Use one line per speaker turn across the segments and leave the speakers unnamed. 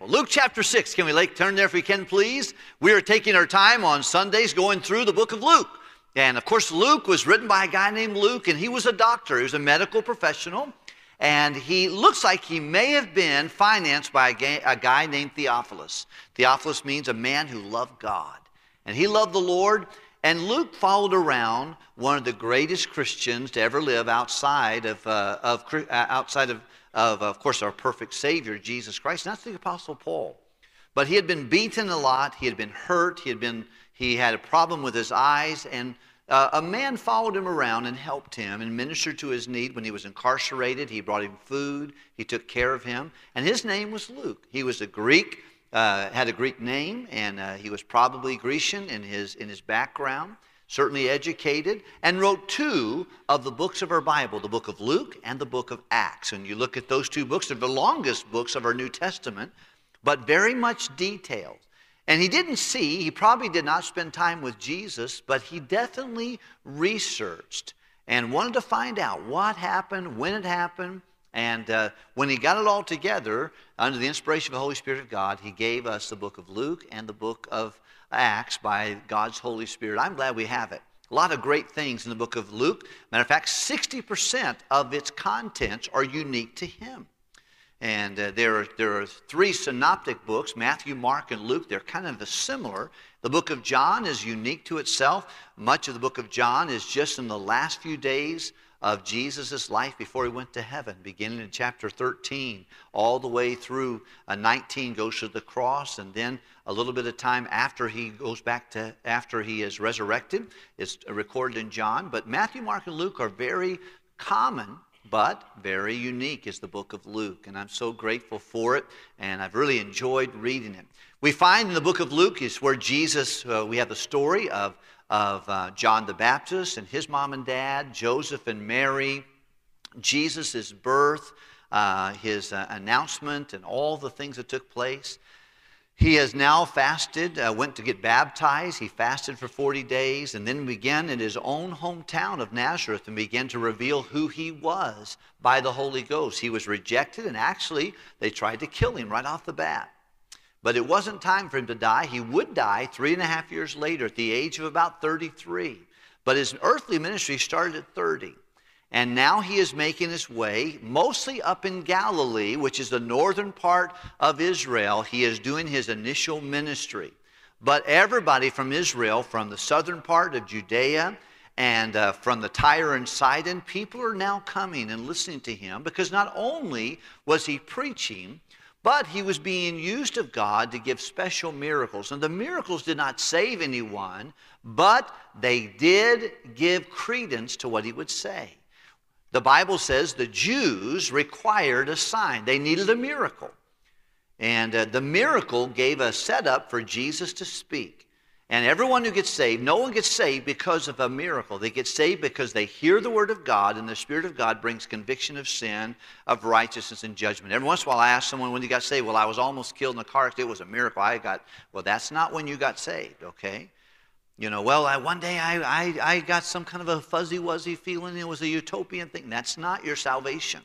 Well, Luke chapter 6, can we like, turn there if we can, please? We are taking our time on Sundays going through the book of Luke. And of course, Luke was written by a guy named Luke, and he was a doctor, he was a medical professional. And he looks like he may have been financed by a guy, a guy named Theophilus. Theophilus means a man who loved God. And he loved the Lord. And Luke followed around one of the greatest Christians to ever live outside of, uh, of, uh, outside of of, of course, our perfect Savior, Jesus Christ. not the Apostle Paul. But he had been beaten a lot. He had been hurt. He had, been, he had a problem with his eyes. And uh, a man followed him around and helped him and ministered to his need when he was incarcerated. He brought him food. He took care of him. And his name was Luke. He was a Greek, uh, had a Greek name, and uh, he was probably Grecian in his, in his background certainly educated, and wrote two of the books of our Bible, the book of Luke and the book of Acts. And you look at those two books, they're the longest books of our New Testament, but very much detailed. And he didn't see, he probably did not spend time with Jesus, but he definitely researched and wanted to find out what happened, when it happened. And uh, when he got it all together, under the inspiration of the Holy Spirit of God, he gave us the book of Luke and the book of Acts by God's Holy Spirit. I'm glad we have it. A lot of great things in the book of Luke. Matter of fact, 60% of its contents are unique to him. And uh, there, are, there are three synoptic books Matthew, Mark, and Luke. They're kind of similar. The book of John is unique to itself. Much of the book of John is just in the last few days of Jesus' life before he went to heaven, beginning in chapter 13, all the way through uh, 19 goes to the cross, and then a little bit of time after he goes back to, after he is resurrected, is recorded in John. But Matthew, Mark, and Luke are very common but very unique is the book of Luke. And I'm so grateful for it, and I've really enjoyed reading it. We find in the book of Luke is where Jesus, uh, we have the story of of uh, John the Baptist and his mom and dad, Joseph and Mary, Jesus' birth, uh, his uh, announcement, and all the things that took place. He has now fasted, uh, went to get baptized. He fasted for 40 days and then began in his own hometown of Nazareth and began to reveal who he was by the Holy Ghost. He was rejected, and actually, they tried to kill him right off the bat. But it wasn't time for him to die. He would die three and a half years later at the age of about 33. But his earthly ministry started at 30. And now he is making his way mostly up in Galilee, which is the northern part of Israel. He is doing his initial ministry. But everybody from Israel, from the southern part of Judea and uh, from the Tyre and Sidon, people are now coming and listening to him because not only was he preaching, but he was being used of God to give special miracles. And the miracles did not save anyone, but they did give credence to what he would say. The Bible says the Jews required a sign, they needed a miracle. And uh, the miracle gave a setup for Jesus to speak. And everyone who gets saved, no one gets saved because of a miracle. They get saved because they hear the word of God, and the Spirit of God brings conviction of sin, of righteousness, and judgment. Every once in a while, I ask someone when you got saved, Well, I was almost killed in a car accident. It was a miracle. I got, well, that's not when you got saved, okay? You know, well, I, one day I, I, I got some kind of a fuzzy wuzzy feeling. It was a utopian thing. That's not your salvation.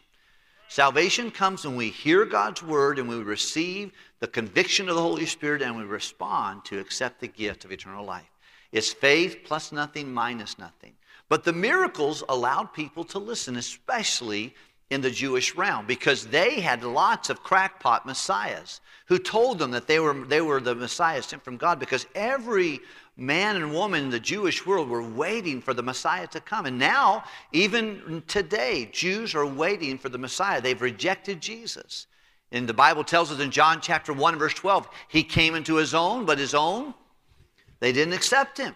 Salvation comes when we hear God's word and we receive the conviction of the Holy Spirit and we respond to accept the gift of eternal life. It's faith plus nothing minus nothing. But the miracles allowed people to listen, especially in the Jewish realm, because they had lots of crackpot messiahs who told them that they were, they were the messiah sent from God, because every man and woman in the Jewish world were waiting for the Messiah to come. And now, even today, Jews are waiting for the Messiah. They've rejected Jesus. And the Bible tells us in John chapter 1, verse 12, he came into his own, but his own, they didn't accept him.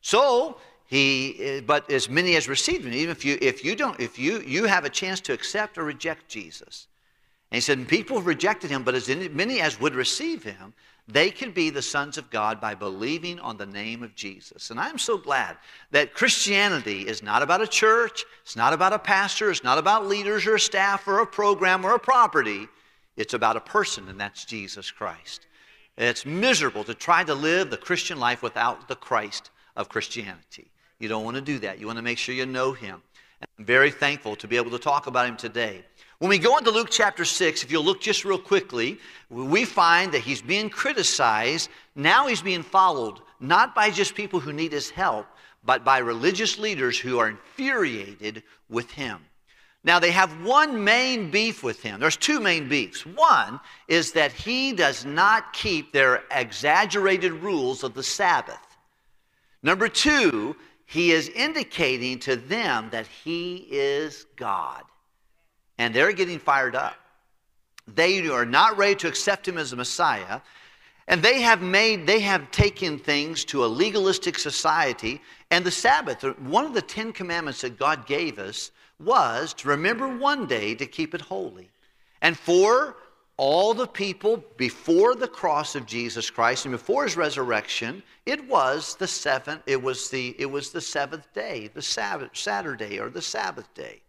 So, he, eh, but as many as received him, even if you, if you don't, if you, you have a chance to accept or reject Jesus. And he said, people rejected him, but as many as would receive him, they can be the sons of God by believing on the name of Jesus. And I'm so glad that Christianity is not about a church, it's not about a pastor, it's not about leaders or staff or a program or a property. It's about a person, and that's Jesus Christ. It's miserable to try to live the Christian life without the Christ of Christianity. You don't want to do that. You want to make sure you know Him. And I'm very thankful to be able to talk about Him today. When we go into Luke chapter 6, if you'll look just real quickly, we find that he's being criticized. Now he's being followed, not by just people who need his help, but by religious leaders who are infuriated with him. Now, they have one main beef with him. There's two main beefs. One is that he does not keep their exaggerated rules of the Sabbath. Number two, he is indicating to them that he is God. And they're getting fired up. They are not ready to accept him as a Messiah. And they have made, they have taken things to a legalistic society. And the Sabbath, one of the Ten Commandments that God gave us, was to remember one day to keep it holy. And for all the people before the cross of Jesus Christ and before his resurrection, it was the seventh, it was the, it was the seventh day, the Sabbath, Saturday or the Sabbath day.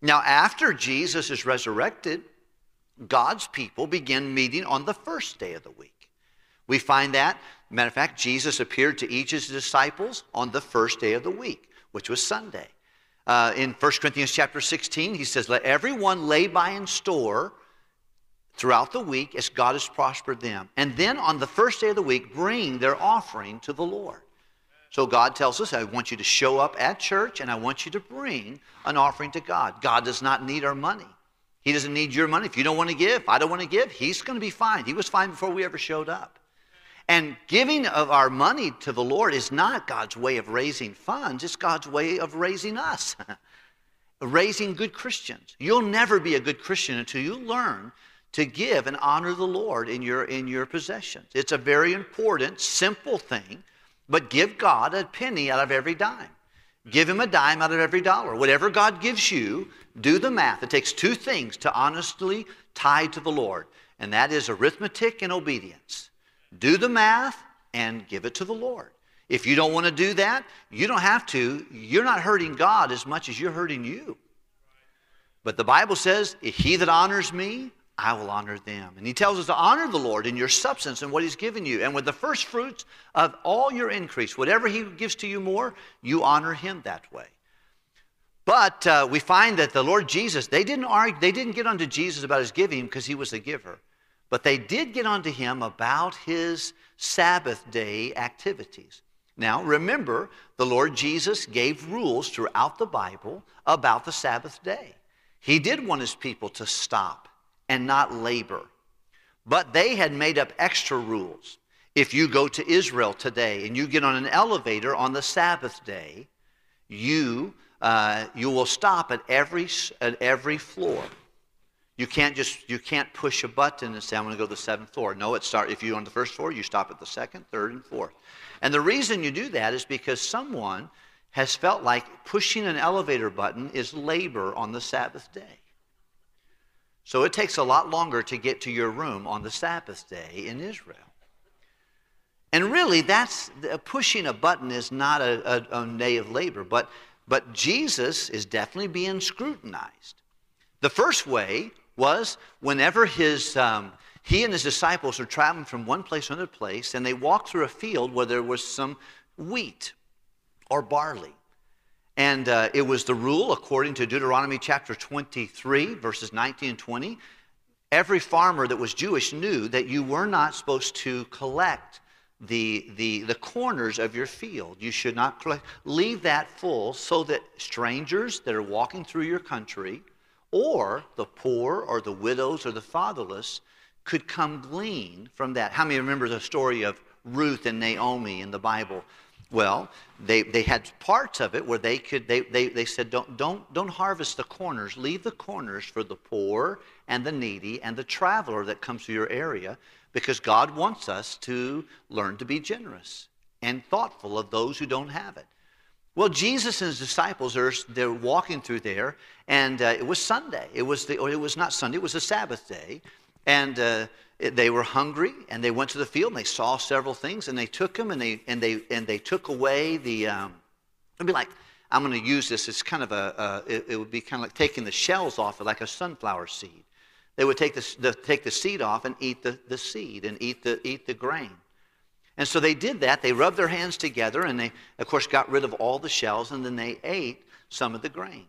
Now, after Jesus is resurrected, God's people begin meeting on the first day of the week. We find that, matter of fact, Jesus appeared to each of his disciples on the first day of the week, which was Sunday. Uh, in 1 Corinthians chapter 16, he says, Let everyone lay by in store throughout the week as God has prospered them. And then on the first day of the week, bring their offering to the Lord. So God tells us, I want you to show up at church and I want you to bring an offering to God. God does not need our money. He doesn't need your money. If you don't want to give, I don't want to give, He's going to be fine. He was fine before we ever showed up. And giving of our money to the Lord is not God's way of raising funds, it's God's way of raising us, raising good Christians. You'll never be a good Christian until you learn to give and honor the Lord in your, in your possessions. It's a very important, simple thing, but give God a penny out of every dime. Give him a dime out of every dollar. Whatever God gives you, do the math. It takes two things to honestly tie to the Lord, and that is arithmetic and obedience. Do the math and give it to the Lord. If you don't want to do that, you don't have to. You're not hurting God as much as you're hurting you. But the Bible says, He that honors me, I will honor them. And He tells us to honor the Lord in your substance and what He's given you. And with the first fruits of all your increase, whatever He gives to you more, you honor Him that way. But uh, we find that the Lord Jesus, they didn't argue, they didn't get onto Jesus about his giving because he was a giver. But they did get onto him about his Sabbath day activities. Now, remember, the Lord Jesus gave rules throughout the Bible about the Sabbath day. He did want his people to stop and not labor. But they had made up extra rules. If you go to Israel today and you get on an elevator on the Sabbath day, you, uh, you will stop at every, at every floor. You can't just you can't push a button and say I'm going to go to the seventh floor. No, it start if you're on the first floor, you stop at the second, third, and fourth. And the reason you do that is because someone has felt like pushing an elevator button is labor on the Sabbath day. So it takes a lot longer to get to your room on the Sabbath day in Israel. And really, that's pushing a button is not a, a, a day of labor, but but Jesus is definitely being scrutinized. The first way was whenever his, um, he and his disciples were traveling from one place to another place, and they walked through a field where there was some wheat or barley. And uh, it was the rule, according to Deuteronomy chapter 23, verses 19 and 20. Every farmer that was Jewish knew that you were not supposed to collect the, the, the corners of your field. You should not collect, leave that full so that strangers that are walking through your country or the poor or the widows or the fatherless could come glean from that. How many remember the story of Ruth and Naomi in the Bible? Well, they, they had parts of it where they could, they, they, they said, don't, don't, don't harvest the corners. Leave the corners for the poor and the needy and the traveler that comes to your area because God wants us to learn to be generous and thoughtful of those who don't have it. Well, Jesus and his disciples are they're walking through there, and uh, it was Sunday. It was the, or it was not Sunday. It was a Sabbath day, and uh, they were hungry, and they went to the field, and they saw several things, and they took them, and they and they and they took away the. Um, it'd be like I'm going to use this. It's kind of a. it, it, would be kind of like taking the shells off it, like a sunflower seed. They would take the, the take the seed off and eat the, the seed and eat the eat the grain. And so they did that. They rubbed their hands together and they, of course, got rid of all the shells and then they ate some of the grain.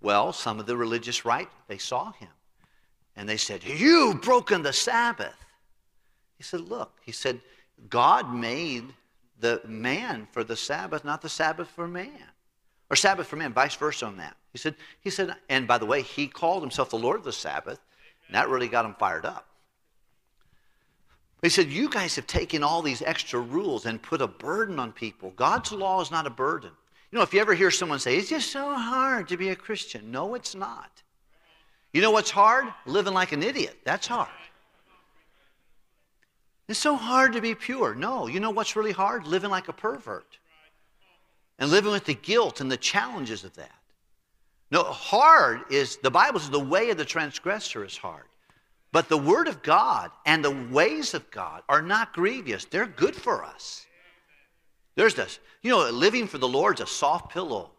Well, some of the religious right, they saw him. And they said, You've broken the Sabbath. He said, Look, he said, God made the man for the Sabbath, not the Sabbath for man. Or Sabbath for man, vice versa on that. He said, he said, and by the way, he called himself the Lord of the Sabbath, and that really got him fired up. He said, You guys have taken all these extra rules and put a burden on people. God's law is not a burden. You know, if you ever hear someone say, It's just so hard to be a Christian, no, it's not. You know what's hard? Living like an idiot. That's hard. It's so hard to be pure. No, you know what's really hard? Living like a pervert and living with the guilt and the challenges of that. No, hard is, the Bible says the way of the transgressor is hard. But the Word of God and the ways of God are not grievous, they're good for us. There's this, you know, living for the Lord's a soft pillow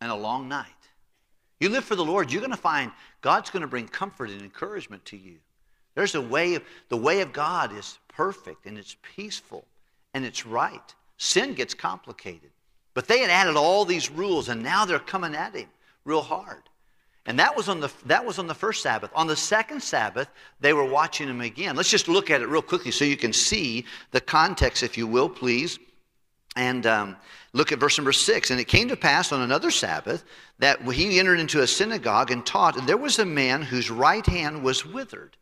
and a long night. You live for the Lord, you're going to find God's going to bring comfort and encouragement to you. There's a way of, the way of God is perfect and it's peaceful and it's right. Sin gets complicated. But they had added all these rules and now they're coming at him real hard. And that was on the that was on the first Sabbath. On the second Sabbath, they were watching him again. Let's just look at it real quickly so you can see the context, if you will, please. And um, look at verse number six. And it came to pass on another Sabbath that he entered into a synagogue and taught, and there was a man whose right hand was withered.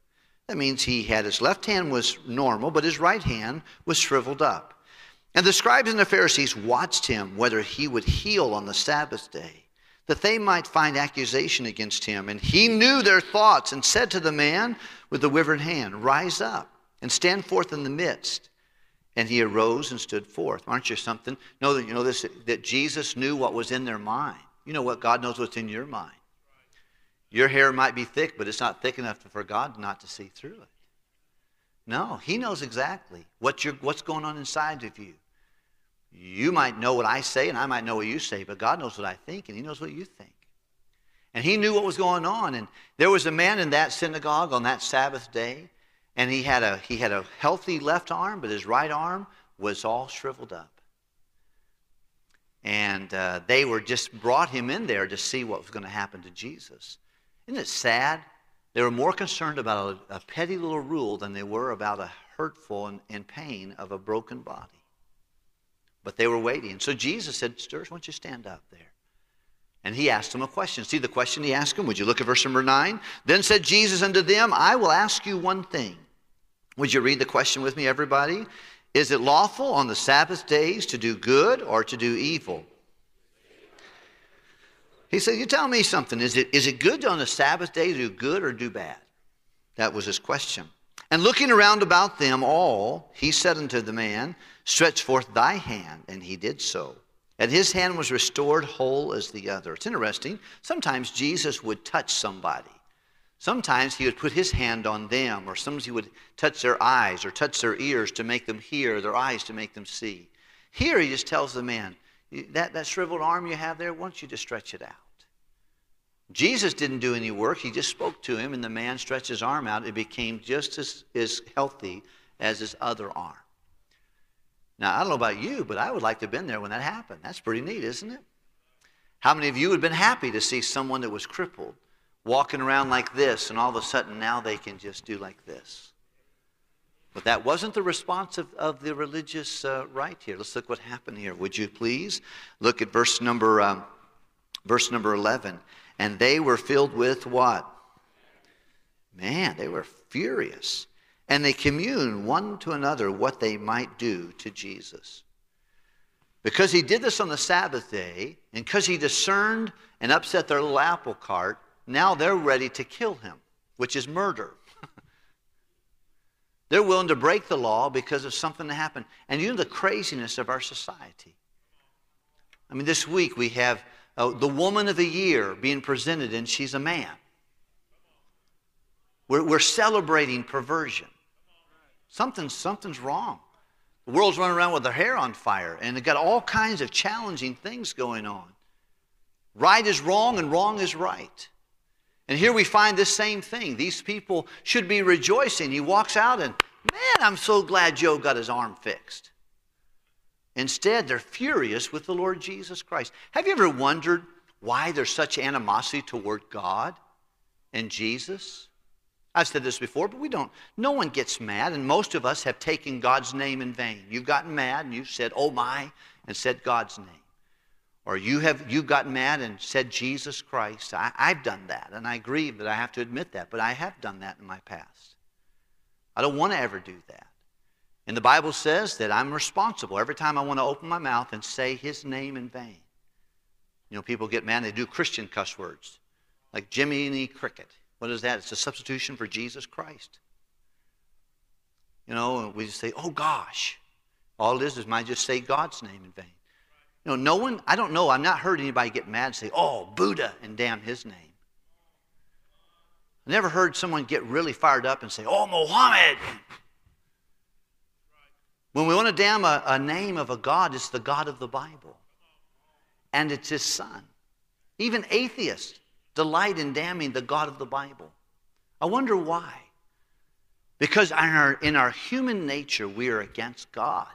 That means he had his left hand was normal, but his right hand was shriveled up. And the scribes and the Pharisees watched him whether he would heal on the Sabbath day, that they might find accusation against him. And he knew their thoughts and said to the man with the withered hand, Rise up and stand forth in the midst. And he arose and stood forth. Aren't you something? That you know this that Jesus knew what was in their mind. You know what God knows what's in your mind. Your hair might be thick, but it's not thick enough for God not to see through it. No, He knows exactly what what's going on inside of you. You might know what I say, and I might know what you say, but God knows what I think, and He knows what you think. And He knew what was going on. And there was a man in that synagogue on that Sabbath day, and he had a, he had a healthy left arm, but his right arm was all shriveled up. And uh, they were just brought him in there to see what was going to happen to Jesus. Isn't it sad? They were more concerned about a, a petty little rule than they were about a hurtful and, and, pain of a broken body. But they were waiting. So Jesus said, Sturgis, why don't you stand up there? And he asked them a question. See the question he asked them? Would you look at verse number 9? Then said Jesus unto them, I will ask you one thing. Would you read the question with me, everybody? Is it lawful on the Sabbath days to do good or to do evil? He said, You tell me something. Is it, is it good on the Sabbath day to do good or do bad? That was his question. And looking around about them all, he said unto the man, Stretch forth thy hand. And he did so. And his hand was restored whole as the other. It's interesting. Sometimes Jesus would touch somebody. Sometimes he would put his hand on them, or sometimes he would touch their eyes or touch their ears to make them hear, their eyes to make them see. Here he just tells the man, that, that shriveled arm you have there, wants you to stretch it out. Jesus didn't do any work. He just spoke to him, and the man stretched his arm out. It became just as, as healthy as his other arm. Now, I don't know about you, but I would like to have been there when that happened. That's pretty neat, isn't it? How many of you would have been happy to see someone that was crippled walking around like this, and all of a sudden now they can just do like this? But that wasn't the response of, of the religious uh, right here. Let's look what happened here. Would you please look at verse number, um, verse number 11. And they were filled with what? Man, they were furious. And they commune one to another what they might do to Jesus. Because he did this on the Sabbath day, and because he discerned and upset their little apple cart, now they're ready to kill him, which is murder. They're willing to break the law because of something that happened. And you know the craziness of our society. I mean, this week we have uh, the woman of the year being presented, and she's a man. We're, we're celebrating perversion. Something, something's wrong. The world's running around with their hair on fire, and they've got all kinds of challenging things going on. Right is wrong, and wrong is right. And here we find this same thing. These people should be rejoicing. He walks out and, man, I'm so glad Joe got his arm fixed. Instead, they're furious with the Lord Jesus Christ. Have you ever wondered why there's such animosity toward God and Jesus? I've said this before, but we don't. No one gets mad, and most of us have taken God's name in vain. You've gotten mad and you've said, oh my, and said God's name. Or you have you've gotten mad and said Jesus Christ. I, I've done that, and I grieve that I have to admit that, but I have done that in my past. I don't want to ever do that. And the Bible says that I'm responsible every time I want to open my mouth and say his name in vain. You know, people get mad, they do Christian cuss words, like Jiminy Cricket. What is that? It's a substitution for Jesus Christ. You know, we just say, oh gosh. All it is is might just say God's name in vain. You know, no one, I don't know, I've not heard anybody get mad and say, oh, Buddha, and damn his name. I never heard someone get really fired up and say, oh, Mohammed. When we want to damn a, a name of a God, it's the God of the Bible. And it's his son. Even atheists delight in damning the God of the Bible. I wonder why. Because in our, in our human nature, we are against God.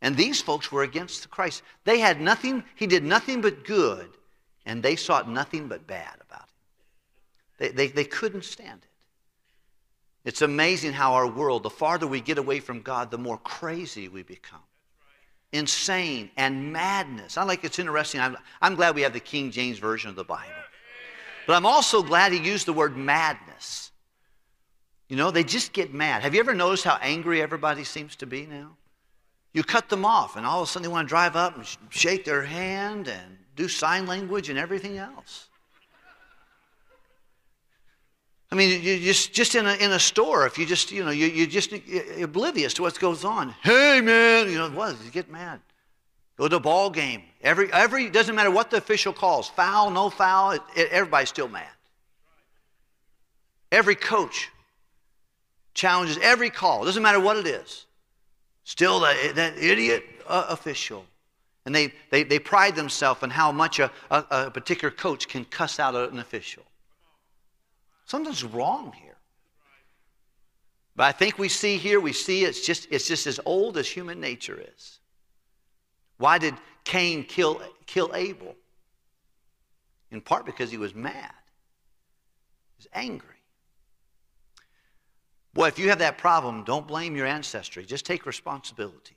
And these folks were against Christ. They had nothing, he did nothing but good, and they sought nothing but bad about him. They, they, they couldn't stand it. It's amazing how our world, the farther we get away from God, the more crazy we become insane and madness. I like it's interesting. I'm, I'm glad we have the King James Version of the Bible. But I'm also glad he used the word madness. You know, they just get mad. Have you ever noticed how angry everybody seems to be now? You cut them off, and all of a sudden they want to drive up and shake their hand and do sign language and everything else. I mean, you just, just in, a, in a store, if you just, you know, you, you just oblivious to what goes on. Hey, man, you know, what? You get mad. Go to a ball game. Every, every, doesn't matter what the official calls, foul, no foul, it, it, everybody's still mad. Every coach challenges every call, doesn't matter what it is. Still that, that idiot uh, official. And they, they, they pride themselves on how much a, a, a particular coach can cuss out an official. Something's wrong here. But I think we see here, we see it's just, it's just as old as human nature is. Why did Cain kill, kill Abel? In part because he was mad. He was angry. Boy, if you have that problem, don't blame your ancestry. Just take responsibility.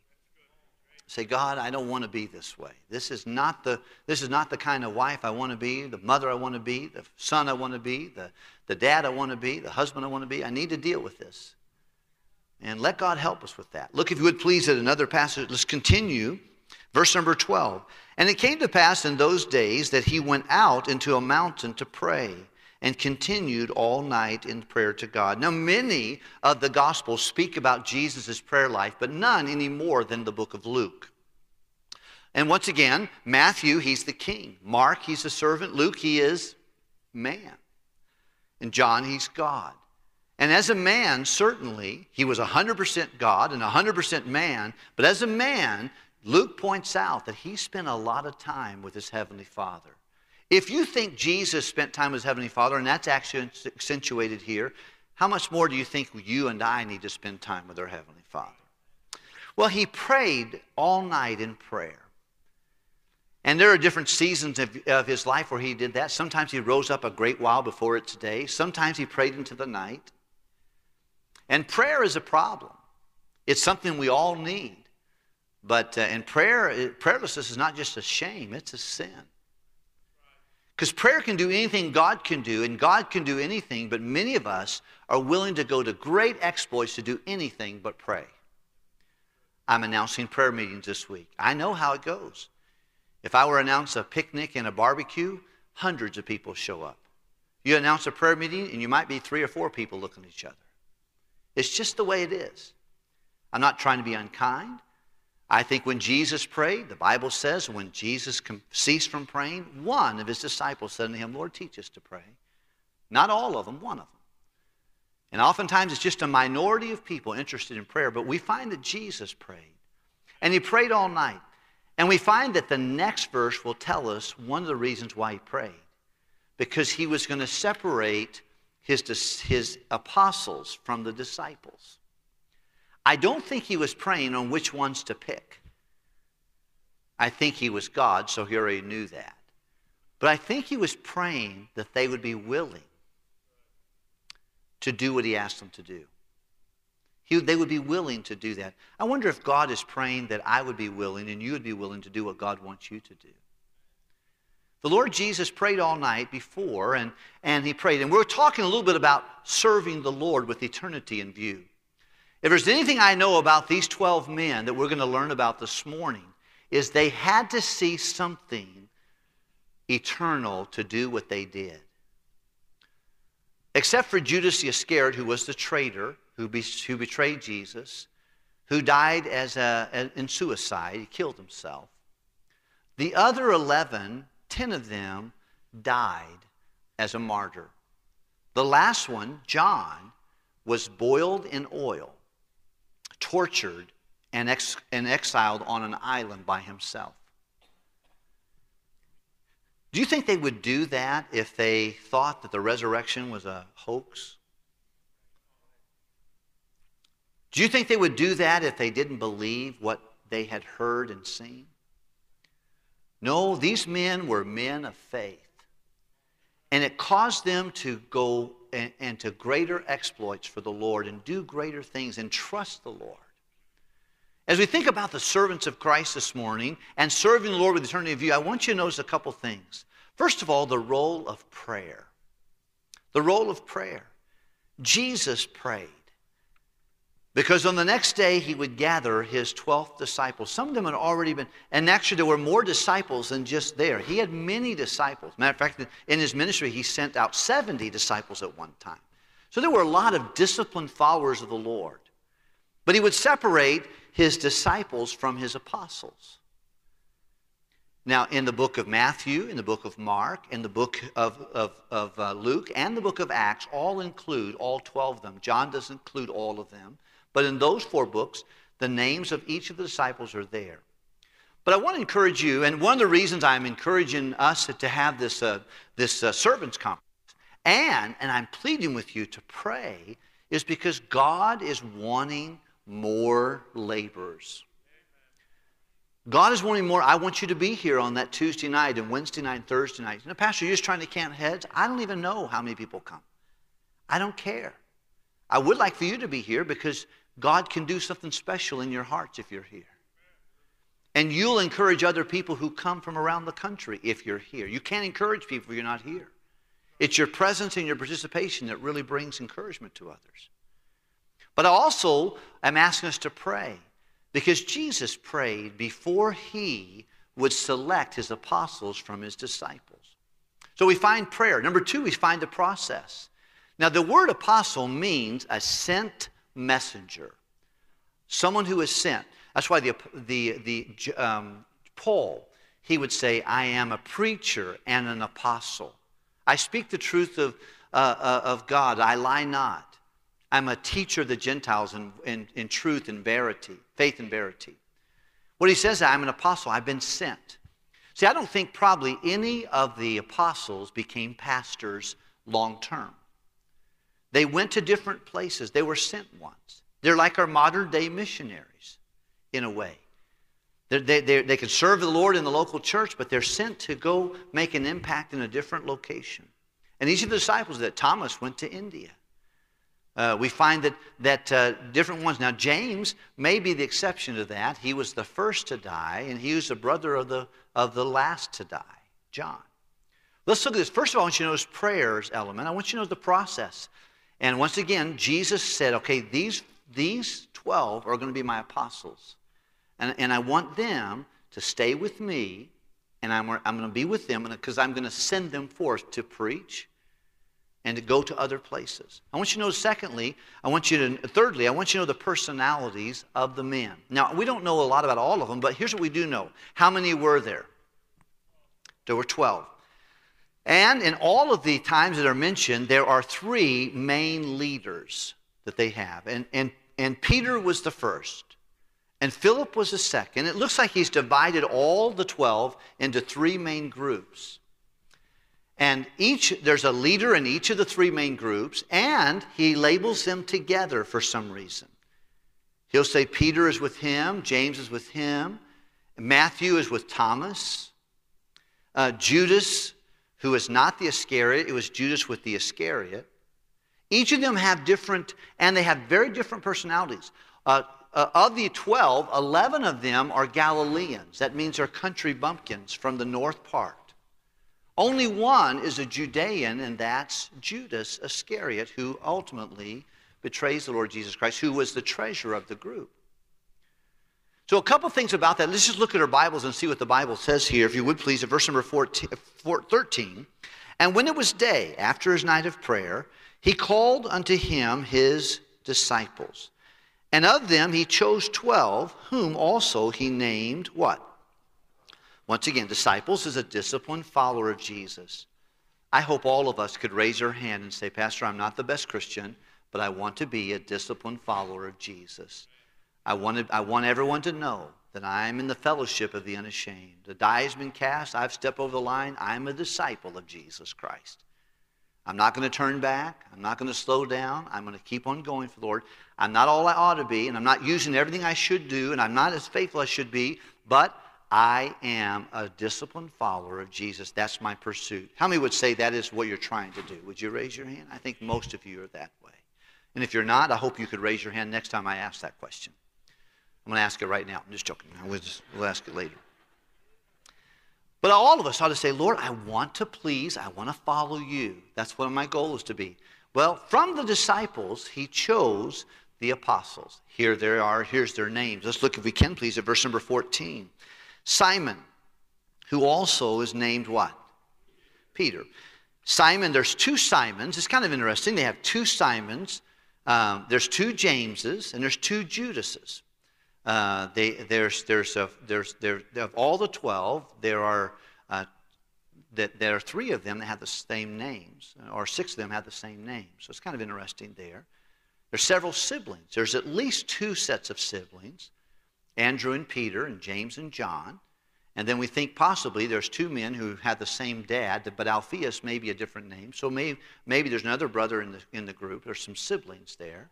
Say, God, I don't want to be this way. This is not the, this is not the kind of wife I want to be, the mother I want to be, the son I want to be, the, the dad I want to be, the husband I want to be. I need to deal with this. And let God help us with that. Look, if you would please, at another passage. Let's continue. Verse number 12. And it came to pass in those days that he went out into a mountain to pray and continued all night in prayer to God. Now, many of the Gospels speak about Jesus' prayer life, but none any more than the book of Luke. And once again, Matthew, he's the king. Mark, he's a servant. Luke, he is man. And John, he's God. And as a man, certainly, he was 100% God and 100% man. But as a man, Luke points out that he spent a lot of time with his heavenly Father. If you think Jesus spent time with his Heavenly Father, and that's actually accentuated here, how much more do you think you and I need to spend time with our Heavenly Father? Well, he prayed all night in prayer. And there are different seasons of, of, his life where he did that. Sometimes he rose up a great while before its day. Sometimes he prayed into the night. And prayer is a problem. It's something we all need. But uh, in prayer, prayerlessness is not just a shame, it's a sin. Because prayer can do anything God can do, and God can do anything, but many of us are willing to go to great exploits to do anything but pray. I'm announcing prayer meetings this week. I know how it goes. If I were to announce a picnic and a barbecue, hundreds of people show up. You announce a prayer meeting, and you might be three or four people looking at each other. It's just the way it is. I'm not trying to be unkind. I think when Jesus prayed, the Bible says when Jesus ceased from praying, one of his disciples said to him, Lord, teach us to pray. Not all of them, one of them. And oftentimes it's just a minority of people interested in prayer, but we find that Jesus prayed. And he prayed all night. And we find that the next verse will tell us one of the reasons why he prayed. Because he was going to separate his, his apostles from the disciples. I don't think he was praying on which ones to pick. I think he was God, so he already knew that. But I think he was praying that they would be willing to do what he asked them to do. He, they would be willing to do that. I wonder if God is praying that I would be willing and you would be willing to do what God wants you to do. The Lord Jesus prayed all night before, and, and he prayed. And we're talking a little bit about serving the Lord with eternity in view. If there's anything I know about these 12 men that we're going to learn about this morning, is they had to see something eternal to do what they did. Except for Judas Iscariot, who was the traitor who, be, who betrayed Jesus, who died as a, in suicide, he killed himself. The other 11, 10 of them, died as a martyr. The last one, John, was boiled in oil, tortured, and, ex- and exiled on an island by himself. Do you think they would do that if they thought that the resurrection was a hoax? Do you think they would do that if they didn't believe what they had heard and seen? No, these men were men of faith. And it caused them to go into greater exploits for the Lord and do greater things and trust the Lord. As we think about the servants of Christ this morning and serving the Lord with eternity in view, I want you to notice a couple things. First of all, the role of prayer. The role of prayer. Jesus prayed. Because on the next day, he would gather his 12 disciples. Some of them had already been, and actually, there were more disciples than just there. He had many disciples. Matter of fact, in his ministry, he sent out 70 disciples at one time. So there were a lot of disciplined followers of the Lord. But he would separate his disciples from his apostles. Now, in the book of Matthew, in the book of Mark, in the book of, of, of uh, Luke, and the book of Acts, all include all 12 of them. John doesn't include all of them. But in those four books, the names of each of the disciples are there. But I want to encourage you, and one of the reasons I'm encouraging us to have this, uh, this uh, servants conference, and, and I'm pleading with you to pray, is because God is wanting more laborers. God is wanting more. I want you to be here on that Tuesday night and Wednesday night and Thursday night. You know, Pastor, you're just trying to count heads. I don't even know how many people come. I don't care. I would like for you to be here because God can do something special in your hearts if you're here. And you'll encourage other people who come from around the country if you're here. You can't encourage people if you're not here. It's your presence and your participation that really brings encouragement to others. But I also am asking us to pray because Jesus prayed before he would select his apostles from his disciples. So we find prayer. Number two, we find the process. Now, the word apostle means a sent messenger, someone who is sent. That's why the, the, the um, Paul, he would say, I am a preacher and an apostle. I speak the truth of, uh, uh, of God, I lie not. I'm a teacher of the Gentiles in, in, in truth and verity, faith and verity. What he says, I'm an apostle, I've been sent. See, I don't think probably any of the apostles became pastors long term. They went to different places, they were sent ones. They're like our modern day missionaries in a way. They, they, they, they can serve the Lord in the local church, but they're sent to go make an impact in a different location. And these are the disciples that Thomas went to India. Uh, we find that, that uh, different ones. Now, James may be the exception to that. He was the first to die, and he was the brother of the, of the last to die, John. Let's look at this. First of all, I want you to notice prayers element. I want you to know the process. And once again, Jesus said, okay, these, these 12 are going to be my apostles. And, and I want them to stay with me, and I'm, I'm going to be with them because I'm going to send them forth to preach, and to go to other places. I want you to know, secondly, I want you to, thirdly, I want you to know the personalities of the men. Now, we don't know a lot about all of them, but here's what we do know. How many were there? There were 12. And in all of the times that are mentioned, there are three main leaders that they have. And, and, and Peter was the first, and Philip was the second. It looks like he's divided all the 12 into three main groups. And each, there's a leader in each of the three main groups, and he labels them together for some reason. He'll say Peter is with him, James is with him, Matthew is with Thomas, uh, Judas who is not the Iscariot. It was Judas with the Iscariot. Each of them have different, and they have very different personalities. Uh, uh, of the 12, 11 of them are Galileans. That means they're country bumpkins from the north part. Only one is a Judean, and that's Judas Iscariot, who ultimately betrays the Lord Jesus Christ, who was the treasurer of the group. So, a couple things about that. Let's just look at our Bibles and see what the Bible says here, if you would please, at verse number 14, 13. And when it was day, after his night of prayer, he called unto him his disciples. And of them he chose twelve, whom also he named what? Once again, disciples is a disciplined follower of Jesus. I hope all of us could raise our hand and say, Pastor, I'm not the best Christian, but I want to be a disciplined follower of Jesus. I, wanted, I want everyone to know that I'm in the fellowship of the unashamed. The die has been cast. I've stepped over the line. I'm a disciple of Jesus Christ. I'm not going to turn back. I'm not going to slow down. I'm going to keep on going for the Lord. I'm not all I ought to be, and I'm not using everything I should do, and I'm not as faithful as I should be, but I am a disciplined follower of Jesus. That's my pursuit. How many would say that is what you're trying to do? Would you raise your hand? I think most of you are that way. And if you're not, I hope you could raise your hand next time I ask that question. I'm going to ask it right now. I'm just joking. We'll, just, we'll ask it later. But all of us ought to say, Lord, I want to please, I want to follow you. That's what my goal is to be. Well, from the disciples, he chose the apostles. Here they are. Here's their names. Let's look, if we can, please, at verse number 14. Simon, who also is named what? Peter. Simon, there's two Simons. It's kind of interesting. They have two Simons. Um, there's two Jameses, and there's two Judases. Uh, they, there's, there's, a, there's, there, of all the 12, there are, uh, that there are three of them that have the same names, or six of them have the same names. So it's kind of interesting there. There's several siblings. There's at least two sets of siblings. Andrew and Peter, and James and John. And then we think possibly there's two men who had the same dad, but Alphaeus may be a different name. So maybe, maybe there's another brother in the, in the group. There's some siblings there.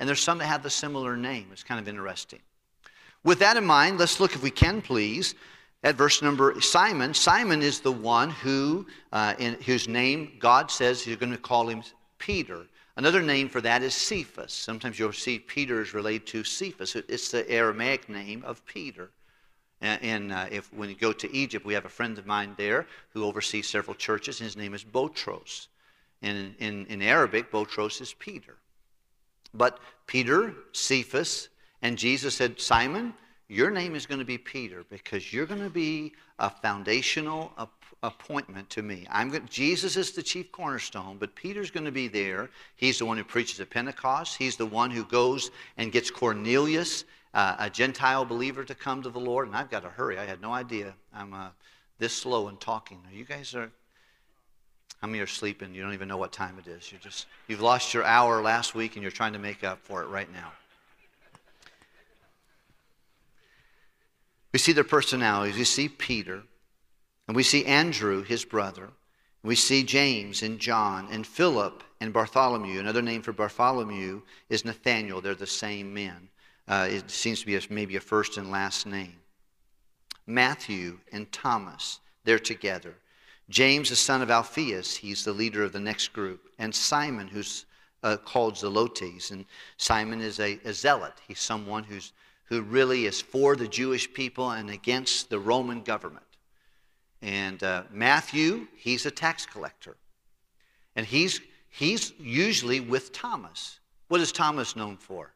And there's some that have the similar name. It's kind of interesting. With that in mind, let's look, if we can please, at verse number Simon. Simon is the one who, uh, in whose name God says you're going to call him Peter. Another name for that is Cephas. Sometimes you'll see Peter is related to Cephas. It's the Aramaic name of Peter. And uh, if when you go to Egypt, we have a friend of mine there who oversees several churches. His name is Botros. And in, in, in Arabic, Botros is Peter. But Peter, Cephas, and Jesus said, Simon, your name is going to be Peter because you're going to be a foundational appointment to me. I'm going, Jesus is the chief cornerstone, but Peter's going to be there. He's the one who preaches at Pentecost. He's the one who goes and gets Cornelius, uh, a Gentile believer, to come to the Lord. And I've got to hurry. I had no idea I'm uh, this slow in talking. You guys are. How many are sleeping? You don't even know what time it is. You're just you've lost your hour last week and you're trying to make up for it right now. We see their personalities. We see Peter. And we see Andrew, his brother. We see James and John and Philip and Bartholomew. Another name for Bartholomew is Nathaniel. They're the same men. Uh, it seems to be a, maybe a first and last name. Matthew and Thomas, they're together. James, the son of Alphaeus, he's the leader of the next group. And Simon, who's uh, called Zelotes. And Simon is a, a zealot. He's someone who's, who really is for the Jewish people and against the Roman government. And uh, Matthew, he's a tax collector. And he's, he's usually with Thomas. What is Thomas known for?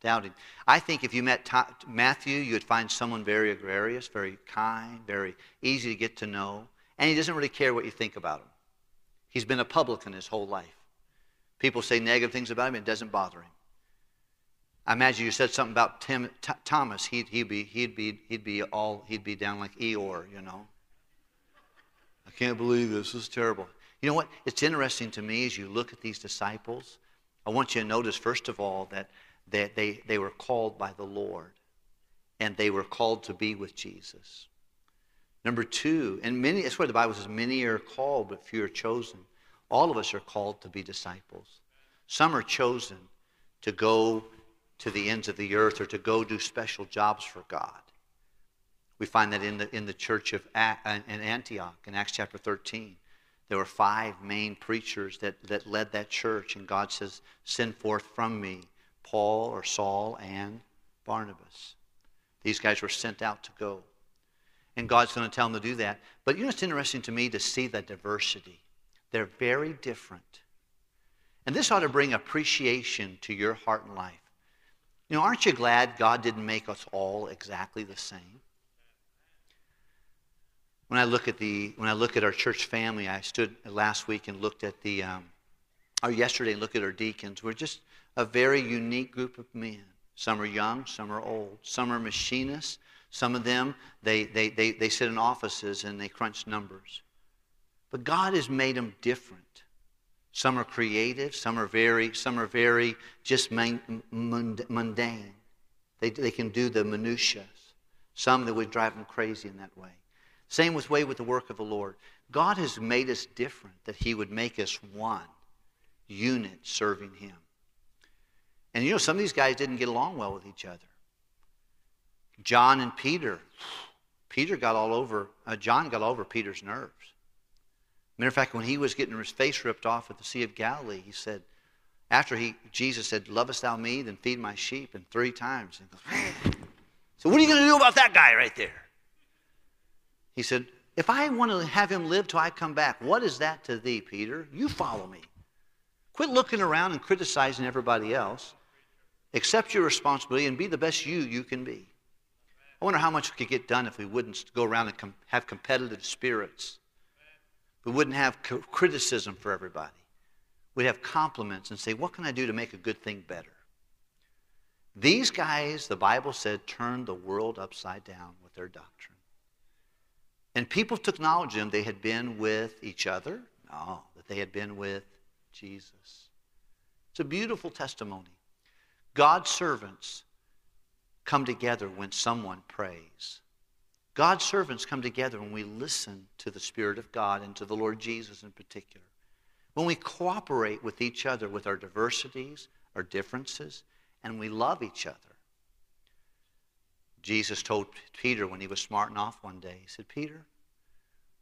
Doubting. I think if you met Matthew, you would find someone very gregarious, very kind, very easy to get to know. And he doesn't really care what you think about him. He's been a publican his whole life. People say negative things about him, it doesn't bother him. I imagine you said something about Tim, T- Thomas, he'd, he'd, be, he'd, be, he'd, be all, he'd be down like Eeyore, you know. I can't believe this. This is terrible. You know what? It's interesting to me as you look at these disciples. I want you to notice, first of all, that they, they, they were called by the Lord and they were called to be with Jesus. Number two, and many, that's where the Bible says, many are called, but few are chosen. All of us are called to be disciples. Some are chosen to go to the ends of the earth or to go do special jobs for God. We find that in the, in the church of uh, in Antioch in Acts chapter 13. There were five main preachers that, that led that church, and God says, Send forth from me Paul or Saul and Barnabas. These guys were sent out to go. And God's going to tell them to do that. But you know, it's interesting to me to see the diversity. They're very different. And this ought to bring appreciation to your heart and life. You know, aren't you glad God didn't make us all exactly the same? When I look at the when I look at our church family, I stood last week and looked at the um, or yesterday and looked at our deacons. We're just a very unique group of men. Some are young, some are old, some are machinists. Some of them they they they, they sit in offices and they crunch numbers. But God has made them different. Some are creative, some are very, some are very just mundane. They, they can do the minutiae. Some that would drive them crazy in that way. Same with way with the work of the Lord. God has made us different, that He would make us one unit serving Him. And you know, some of these guys didn't get along well with each other. John and Peter. Peter got all over, uh, John got all over Peter's nerves. Matter of fact, when he was getting his face ripped off at the Sea of Galilee, he said, after he, Jesus said, Lovest thou me, then feed my sheep, and three times. And goes, so what are you going to do about that guy right there? He said, If I want to have him live till I come back, what is that to thee, Peter? You follow me. Quit looking around and criticizing everybody else. Accept your responsibility and be the best you you can be. I wonder how much we could get done if we wouldn't go around and com- have competitive spirits we wouldn't have criticism for everybody. We'd have compliments and say, What can I do to make a good thing better? These guys, the Bible said, turned the world upside down with their doctrine. And people took knowledge of them. They had been with each other. No, that they had been with Jesus. It's a beautiful testimony. God's servants come together when someone prays. God's servants come together when we listen to the Spirit of God and to the Lord Jesus in particular. When we cooperate with each other with our diversities, our differences, and we love each other. Jesus told Peter when he was smarting off one day, he said, Peter,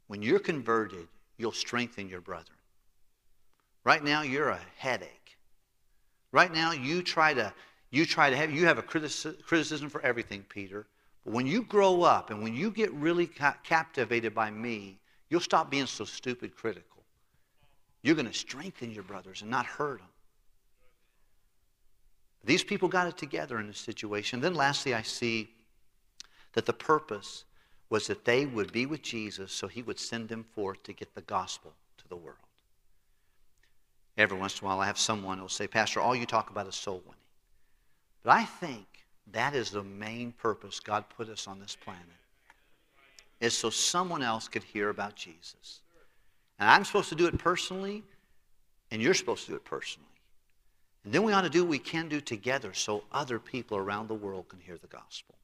when you're converted, you'll strengthen your brethren. Right now, you're a headache. Right now, you try to you try to have you have a criticism for everything, Peter. But when you grow up and when you get really ca- captivated by me, you'll stop being so stupid critical. You're going to strengthen your brothers and not hurt them. These people got it together in this situation. Then, lastly, I see that the purpose was that they would be with Jesus so he would send them forth to get the gospel to the world. Every once in a while, I have someone who will say, Pastor, all you talk about is soul winning. But I think that is the main purpose God put us on this planet. Is so someone else could hear about Jesus. And I'm supposed to do it personally, and you're supposed to do it personally. And then we ought to do what we can do together so other people around the world can hear the gospel.